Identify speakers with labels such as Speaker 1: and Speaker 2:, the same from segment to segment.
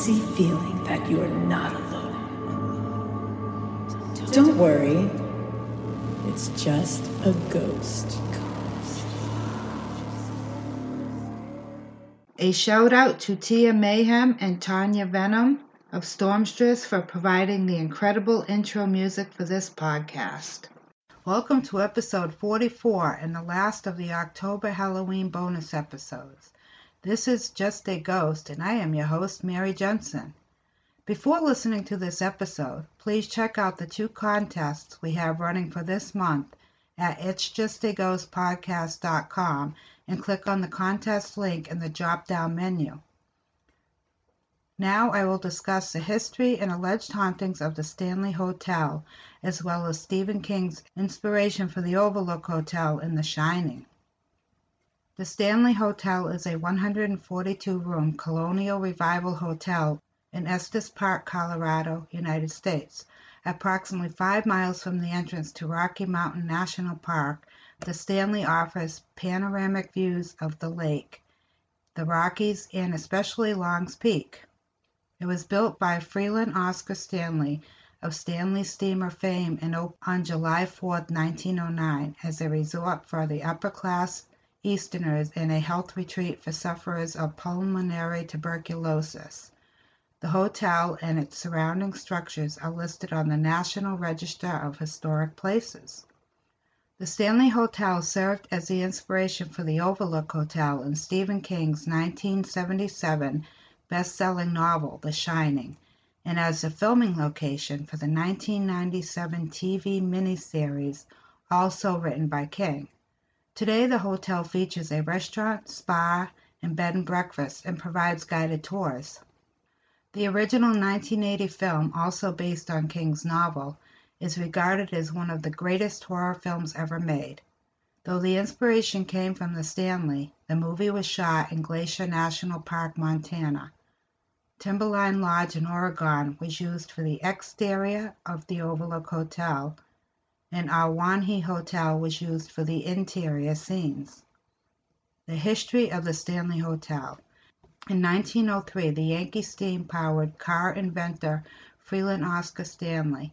Speaker 1: uneasy feeling that you are not alone. Don't worry, it's just a ghost.
Speaker 2: A shout out to Tia Mayhem and Tanya Venom of Stormstress for providing the incredible intro music for this podcast. Welcome to episode 44 and the last of the October Halloween bonus episodes. This is Just a Ghost, and I am your host, Mary Jensen. Before listening to this episode, please check out the two contests we have running for this month at it'sjustaghostpodcast.com and click on the contest link in the drop down menu. Now I will discuss the history and alleged hauntings of the Stanley Hotel, as well as Stephen King's inspiration for the Overlook Hotel in The Shining. The Stanley Hotel is a 142 room colonial revival hotel in Estes Park, Colorado, United States. Approximately five miles from the entrance to Rocky Mountain National Park, the Stanley offers panoramic views of the lake, the Rockies, and especially Long's Peak. It was built by Freeland Oscar Stanley of Stanley Steamer fame and opened on July 4, 1909, as a resort for the upper class Easterners and a health retreat for sufferers of pulmonary tuberculosis. The hotel and its surrounding structures are listed on the National Register of Historic Places. The Stanley Hotel served as the inspiration for the Overlook Hotel in Stephen King's 1977 best-selling novel The Shining, and as a filming location for the 1997 TV miniseries also written by King. Today the hotel features a restaurant, spa, and bed and breakfast and provides guided tours. The original 1980 film, also based on King's novel, is regarded as one of the greatest horror films ever made. Though the inspiration came from the Stanley, the movie was shot in Glacier National Park, Montana. Timberline Lodge in Oregon was used for the exterior of the Overlook Hotel, and Ahwahnee Hotel was used for the interior scenes. The history of the Stanley Hotel. In 1903, the Yankee steam powered car inventor Freeland Oscar Stanley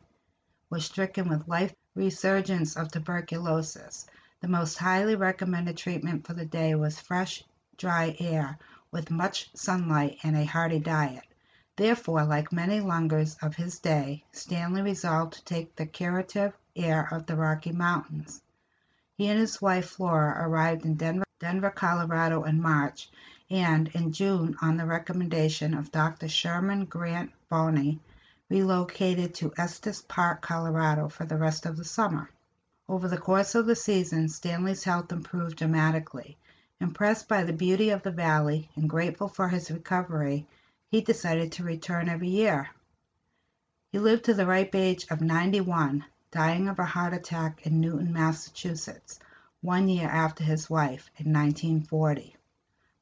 Speaker 2: was stricken with life resurgence of tuberculosis. The most highly recommended treatment for the day was fresh, dry air with much sunlight and a hearty diet. Therefore, like many lungers of his day, Stanley resolved to take the curative air of the Rocky Mountains. He and his wife Flora arrived in Denver, Denver, Colorado in March, and in June, on the recommendation of Dr. Sherman Grant Bonney, relocated to Estes Park, Colorado for the rest of the summer. Over the course of the season, Stanley's health improved dramatically. Impressed by the beauty of the valley and grateful for his recovery, he decided to return every year. He lived to the ripe age of 91, dying of a heart attack in Newton, Massachusetts, one year after his wife, in 1940.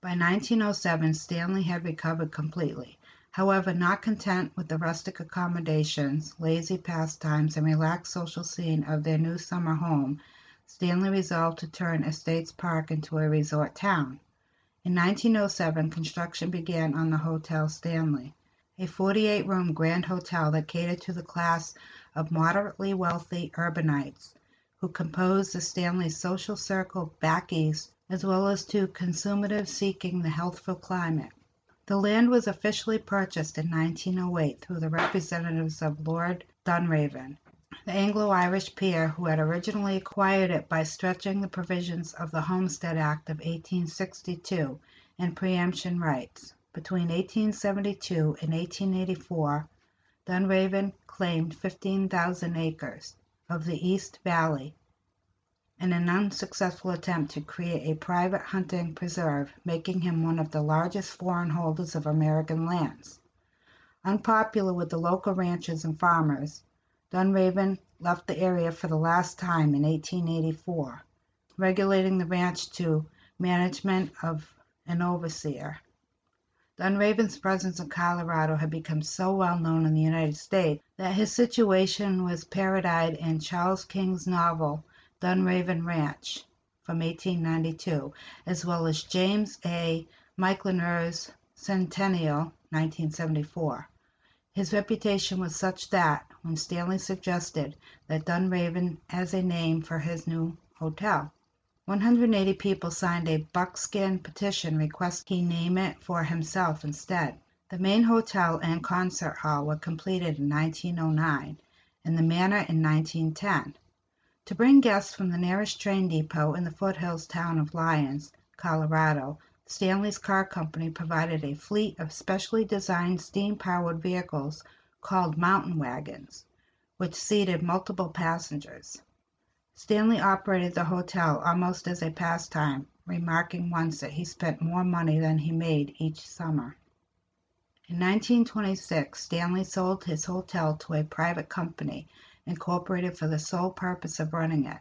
Speaker 2: By 1907, Stanley had recovered completely. However, not content with the rustic accommodations, lazy pastimes, and relaxed social scene of their new summer home, Stanley resolved to turn Estes Park into a resort town. In 1907 construction began on the Hotel Stanley, a 48 room grand hotel that catered to the class of moderately wealthy urbanites who composed the Stanley social circle back east, as well as to consumatives seeking the healthful climate. The land was officially purchased in 1908 through the representatives of Lord Dunraven, the Anglo-Irish peer who had originally acquired it by stretching the provisions of the Homestead Act of 1862 and preemption rights. Between 1872 and 1884, Dunraven claimed 15,000 acres of the East Valley in an unsuccessful attempt to create a private hunting preserve, making him one of the largest foreign holders of American lands. Unpopular with the local ranchers and farmers, Dunraven left the area for the last time in 1884, regulating the ranch to management of an overseer. Dunraven's presence in Colorado had become so well known in the United States that his situation was parodied in Charles King's novel Dunraven Ranch from 1892, as well as James A. Michener's Centennial 1974. His reputation was such that, when Stanley suggested that Dunraven as a name for his new hotel, 180 people signed a buckskin petition requesting he name it for himself instead. The main hotel and concert hall were completed in 1909 and the manor in 1910. To bring guests from the nearest train depot in the foothills town of Lyons, Colorado, Stanley's Car Company provided a fleet of specially designed steam-powered vehicles called mountain wagons, which seated multiple passengers. Stanley operated the hotel almost as a pastime, remarking once that he spent more money than he made each summer. In 1926 Stanley sold his hotel to a private company incorporated for the sole purpose of running it.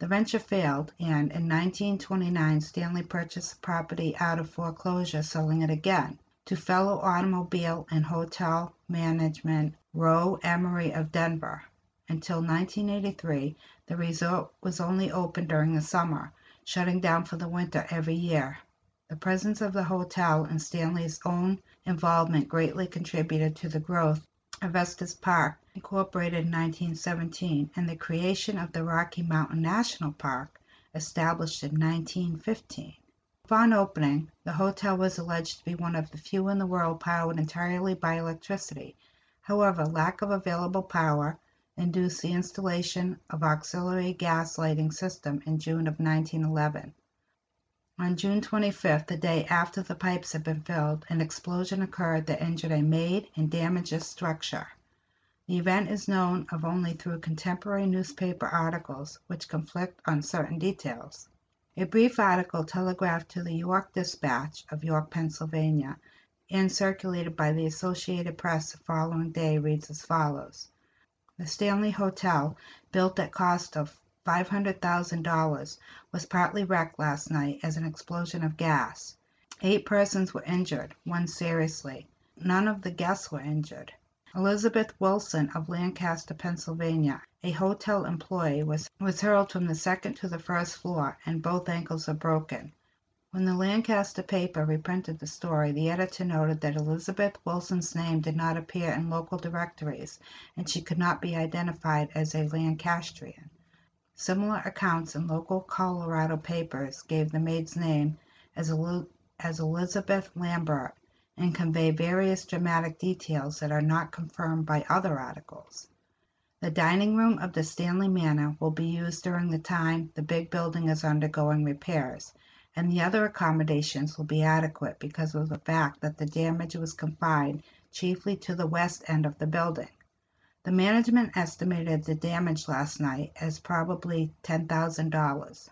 Speaker 2: The venture failed, and in 1929 Stanley purchased the property out of foreclosure, selling it again to fellow automobile and hotel management Roe Emery of Denver. Until 1983 the resort was only open during the summer, shutting down for the winter every year. The presence of the hotel and Stanley's own involvement greatly contributed to the growth of Estes Park, incorporated in 1917, and the creation of the Rocky Mountain National Park, established in 1915. Upon opening, the hotel was alleged to be one of the few in the world powered entirely by electricity. However, lack of available power induced the installation of auxiliary gas lighting system in June of 1911. On June 25th, the day after the pipes had been filled, an explosion occurred that injured a maid and damaged a structure. The event is known of only through contemporary newspaper articles, which conflict on certain details. A brief article telegraphed to the York Dispatch of York, Pennsylvania, and circulated by the Associated Press the following day reads as follows: the Stanley Hotel, built at cost of $500,000, was partly wrecked last night as an explosion of gas. Eight persons were injured, one seriously. None of the guests were injured. Elizabeth Wilson of Lancaster, Pennsylvania, a hotel employee, was, was hurled from the second to the first floor, and both ankles are broken. When the Lancaster paper reprinted the story, the editor noted that Elizabeth Wilson's name did not appear in local directories, and she could not be identified as a Lancastrian. Similar accounts in local Colorado papers gave the maid's name as, as Elizabeth Lambert and convey various dramatic details that are not confirmed by other articles. The dining room of the Stanley Manor will be used during the time the big building is undergoing repairs and the other accommodations will be adequate because of the fact that the damage was confined chiefly to the west end of the building. The management estimated the damage last night as probably $10,000.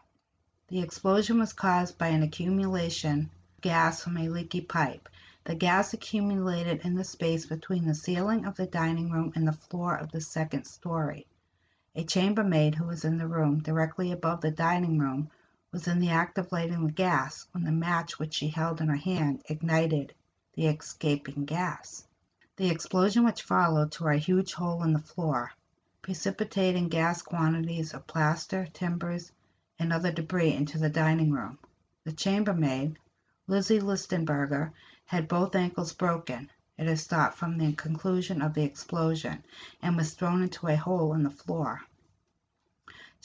Speaker 2: The explosion was caused by an accumulation of gas from a leaky pipe. The gas accumulated in the space between the ceiling of the dining room and the floor of the second story. A chambermaid who was in the room directly above the dining room was in the act of lighting the gas when the match which she held in her hand ignited the escaping gas. The explosion which followed tore a huge hole in the floor, precipitating gas quantities of plaster, timbers, and other debris into the dining room. The chambermaid, Lizzie Listenberger, had both ankles broken, it is thought from the conclusion of the explosion, and was thrown into a hole in the floor.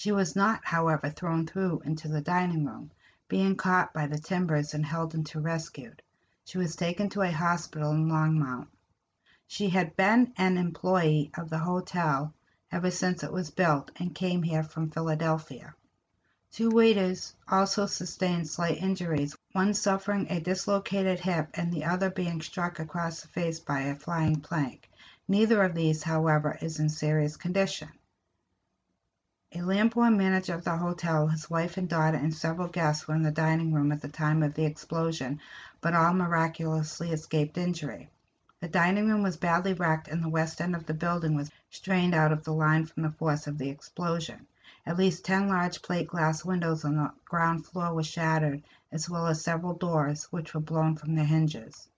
Speaker 2: She was not, however, thrown through into the dining room, being caught by the timbers and held until rescued. She was taken to a hospital in Longmont. She had been an employee of the hotel ever since it was built, and came here from Philadelphia. Two waiters also sustained slight injuries, one suffering a dislocated hip and the other being struck across the face by a flying plank. Neither of these, however, is in serious condition. A Lamphorn manager of the hotel, his wife and daughter, and several guests were in the dining room at the time of the explosion, but all miraculously escaped injury. The dining room was badly wrecked and the west end of the building was strained out of the line from the force of the explosion. At least ten large plate glass windows on the ground floor were shattered, as well as several doors, which were blown from their hinges.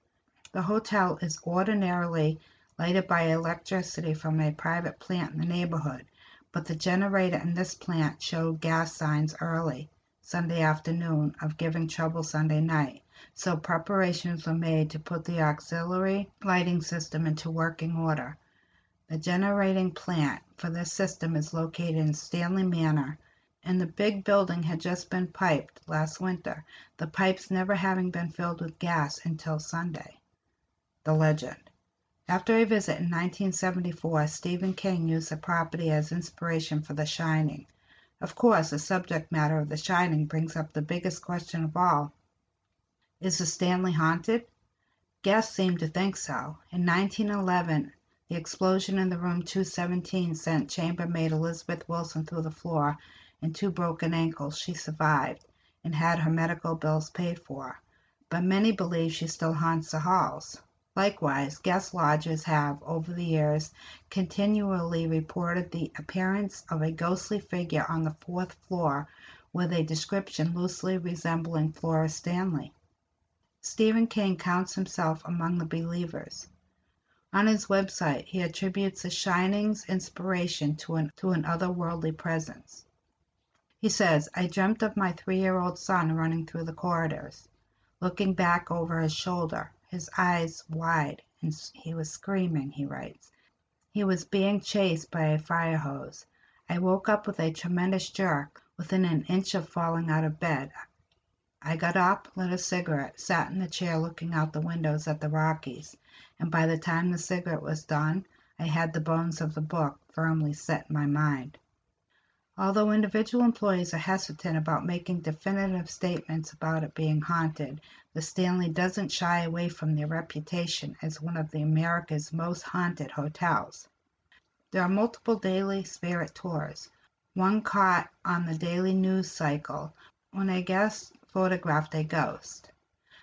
Speaker 2: The hotel is ordinarily lighted by electricity from a private plant in the neighborhood but the generator in this plant showed gas signs early Sunday afternoon of giving trouble Sunday night. so preparations were made to put the auxiliary lighting system into working order. The generating plant for this system is located in Stanley Manor, and the big building had just been piped last winter, the pipes never having been filled with gas until Sunday. The legend. After a visit in 1974, Stephen King used the property as inspiration for The Shining. Of course, the subject matter of The Shining brings up the biggest question of all. Is the Stanley haunted? Guests seem to think so. In 1911, the explosion in the room 217 sent chambermaid Elizabeth Wilson through the floor and two broken ankles. She survived and had her medical bills paid for, but many believe she still haunts the halls. Likewise, guest lodgers have, over the years, continually reported the appearance of a ghostly figure on the fourth floor with a description loosely resembling Flora Stanley. Stephen King counts himself among the believers. On his website, he attributes The Shining's inspiration to an, to an otherworldly presence. He says, I dreamt of my three year old son running through the corridors, looking back over his shoulder his eyes wide, and he was screaming, he writes. He was being chased by a fire hose. I woke up with a tremendous jerk, within an inch of falling out of bed. I got up, lit a cigarette, sat in the chair looking out the windows at the Rockies, and by the time the cigarette was done, I had the bones of the book firmly set in my mind. Although individual employees are hesitant about making definitive statements about it being haunted, the Stanley doesn't shy away from their reputation as one of the America's most haunted hotels. There are multiple daily spirit tours. One caught on the daily news cycle when a guest photographed a ghost.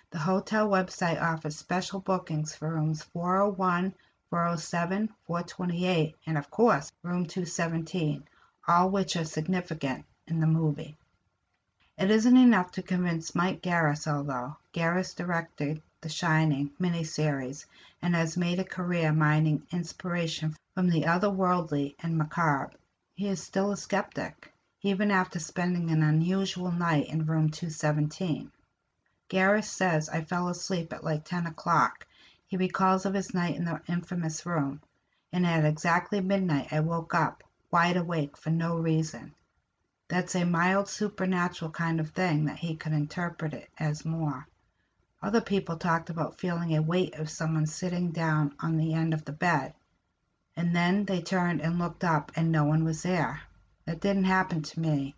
Speaker 2: The hotel website offers special bookings for rooms 401, 407, 428, and of course, room 217 all which are significant in the movie. It isn't enough to convince Mick Garris, although Garris directed the Shining miniseries and has made a career mining inspiration from the otherworldly and macabre. He is still a skeptic, even after spending an unusual night in room 217. Garris says I fell asleep at like 10 o'clock. He recalls of his night in the infamous room, and at exactly midnight I woke up wide awake for no reason. That's a mild supernatural kind of thing that he could interpret it as more. Other people talked about feeling a weight of someone sitting down on the end of the bed, and then they turned and looked up and no one was there. That didn't happen to me.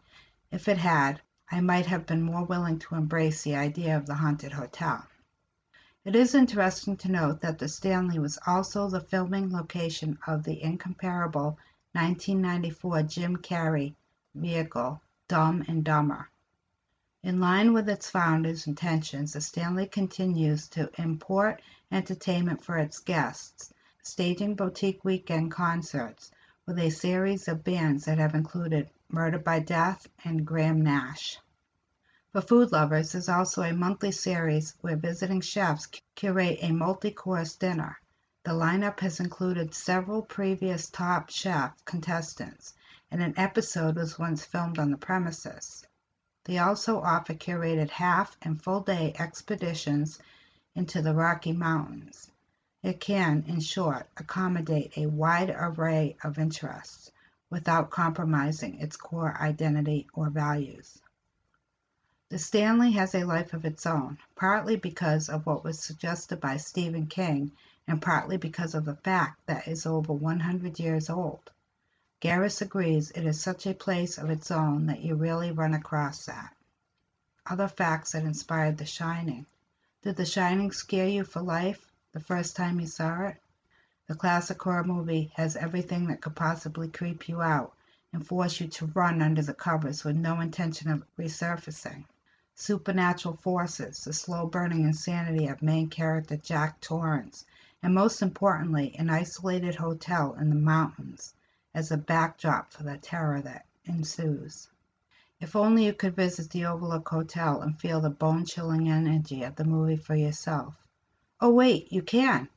Speaker 2: If it had, I might have been more willing to embrace the idea of the haunted hotel. It is interesting to note that the Stanley was also the filming location of the incomparable 1994 Jim Carrey vehicle Dumb and Dumber. In line with its founder's intentions, the Stanley continues to import entertainment for its guests, staging boutique weekend concerts with a series of bands that have included Murder by Death and Graham Nash. For food lovers, there's also a monthly series where visiting chefs curate a multi-course dinner. The lineup has included several previous Top Chef contestants, and an episode was once filmed on the premises. They also offer curated half and full day expeditions into the Rocky Mountains. It can, in short, accommodate a wide array of interests without compromising its core identity or values. The Stanley has a life of its own, partly because of what was suggested by Stephen King and partly because of the fact that it is over 100 years old. Garris agrees it is such a place of its own that you rarely run across that. Other facts that inspired The Shining. Did The Shining scare you for life the first time you saw it? The classic horror movie has everything that could possibly creep you out and force you to run under the covers with no intention of resurfacing. Supernatural forces, the slow burning insanity of main character Jack Torrance, and most importantly, an isolated hotel in the mountains as a backdrop for the terror that ensues. If only you could visit the Overlook Hotel and feel the bone chilling energy of the movie for yourself. Oh, wait, you can!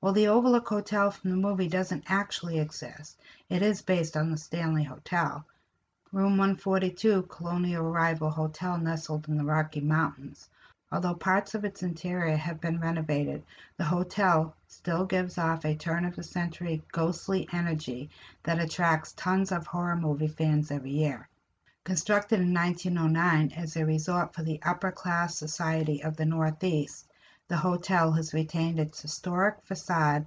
Speaker 2: Well, the Overlook Hotel from the movie doesn't actually exist. It is based on the Stanley Hotel. Room 142, Colonial Revival Hotel nestled in the Rocky Mountains, Although parts of its interior have been renovated, the hotel still gives off a turn of the century ghostly energy that attracts tons of horror movie fans every year. Constructed in 1909 as a resort for the upper class society of the Northeast, the hotel has retained its historic facade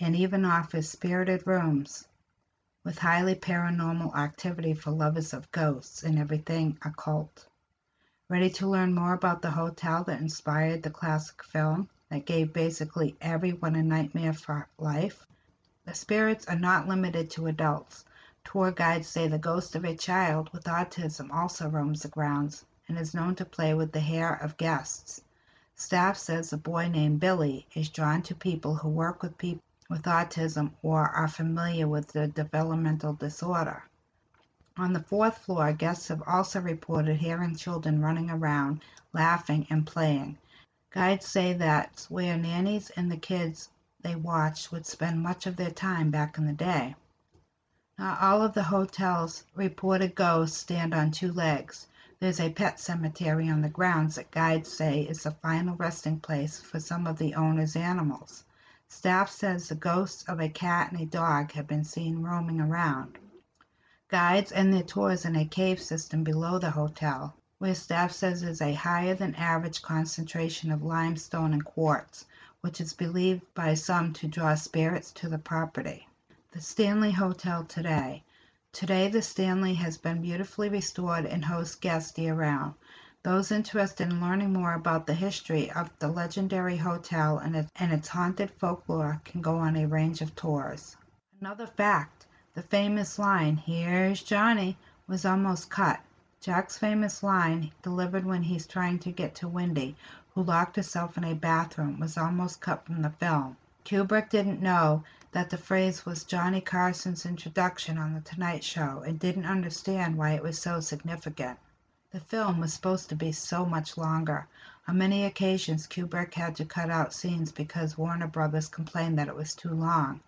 Speaker 2: and even offers spirited rooms with highly paranormal activity for lovers of ghosts and everything occult. Ready to learn more about the hotel that inspired the classic film that gave basically everyone a nightmare for life? The spirits are not limited to adults. Tour guides say the ghost of a child with autism also roams the grounds and is known to play with the hair of guests. Staff says a boy named Billy is drawn to people who work with people with autism or are familiar with the developmental disorder. On the fourth floor, guests have also reported hearing children running around, laughing and playing. Guides say that's where nannies and the kids they watched would spend much of their time back in the day. Not all of the hotel's reported ghosts stand on two legs. There's a pet cemetery on the grounds that guides say is the final resting place for some of the owner's animals. Staff says the ghosts of a cat and a dog have been seen roaming around. Guides end their tours in a cave system below the hotel, where staff says there's a higher than average concentration of limestone and quartz, which is believed by some to draw spirits to the property. The Stanley Hotel today. Today, the Stanley has been beautifully restored and hosts guests year round. Those interested in learning more about the history of the legendary hotel and its, and its haunted folklore can go on a range of tours. Another fact the famous line, "Here's Johnny," was almost cut. Jack's famous line, delivered when he's trying to get to Wendy, who locked herself in a bathroom, was almost cut from the film. Kubrick didn't know that the phrase was Johnny Carson's introduction on The Tonight Show and didn't understand why it was so significant. The film was supposed to be so much longer. On many occasions Kubrick had to cut out scenes because Warner Brothers complained that it was too long.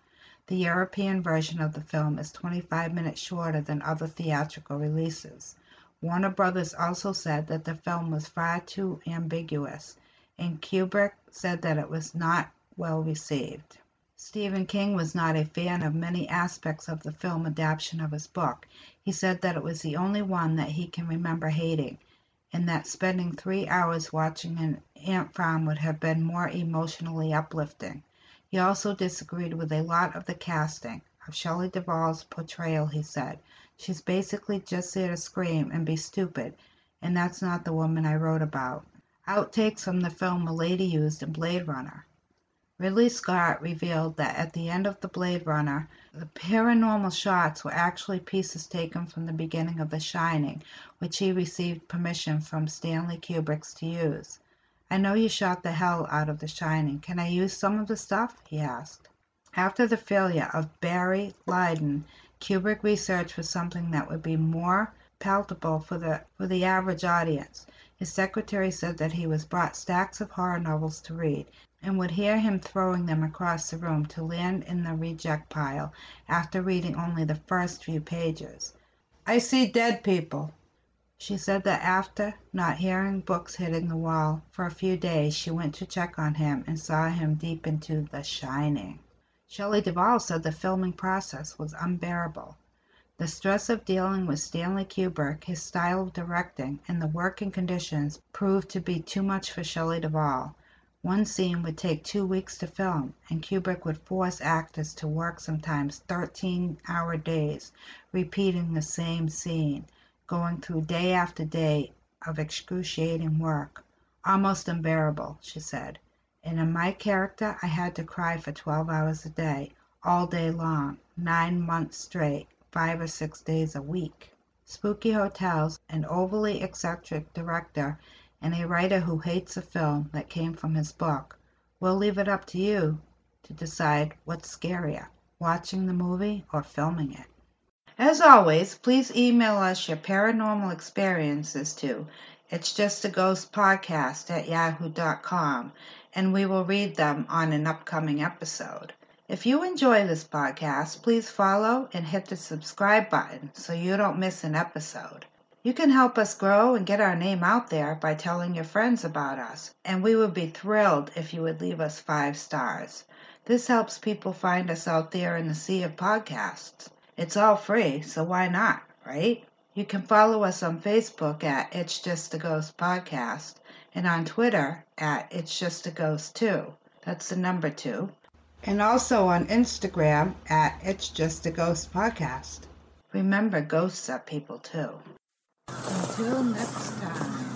Speaker 2: The European version of the film is 25 minutes shorter than other theatrical releases. Warner Brothers also said that the film was far too ambiguous, and Kubrick said that it was not well received. Stephen King was not a fan of many aspects of the film adaptation of his book. He said that it was the only one that he can remember hating, and that spending three hours watching an ant farm would have been more emotionally uplifting. He also disagreed with a lot of the casting of Shelley Duvall's portrayal, he said. She's basically just there to scream and be stupid, and that's not the woman I wrote about. Outtakes from the film a lady used in Blade Runner. Ridley Scott revealed that at the end of the Blade Runner, the paranormal shots were actually pieces taken from the beginning of The Shining, which he received permission from Stanley Kubrick to use. I know you shot the hell out of The Shining. Can I use some of the stuff?" he asked. After the failure of Barry Lyndon, Kubrick researched for something that would be more palatable for the for the average audience. His secretary said that he was brought stacks of horror novels to read, and would hear him throwing them across the room to land in the reject pile after reading only the first few pages. "I see dead people. She said that after not hearing books hitting the wall for a few days she went to check on him and saw him deep into The Shining. Shelley Duvall said the filming process was unbearable. The stress of dealing with Stanley Kubrick, his style of directing, and the working conditions proved to be too much for Shelley Duvall. One scene would take two weeks to film, and Kubrick would force actors to work sometimes 13 hour days, repeating the same scene going through day after day of excruciating work, almost unbearable, she said. And in my character I had to cry for twelve hours a day, all day long, nine months straight, five or six days a week. Spooky Hotels, an overly eccentric director, and a writer who hates a film that came from his book. We'll leave it up to you to decide what's scarier, watching the movie or filming it. As always, please email us your paranormal experiences to it's just a ghost podcast at yahoo.com and we will read them on an upcoming episode. If you enjoy this podcast, please follow and hit the subscribe button so you don't miss an episode. You can help us grow and get our name out there by telling your friends about us, and we would be thrilled if you would leave us five stars. This helps people find us out there in the sea of podcasts. It's all free, so why not, right? You can follow us on Facebook at It's Just a Ghost Podcast and on Twitter at It's Just a Ghost 2. That's the number two. And also on Instagram at It's Just a Ghost Podcast. Remember, ghosts are people too. Until next time.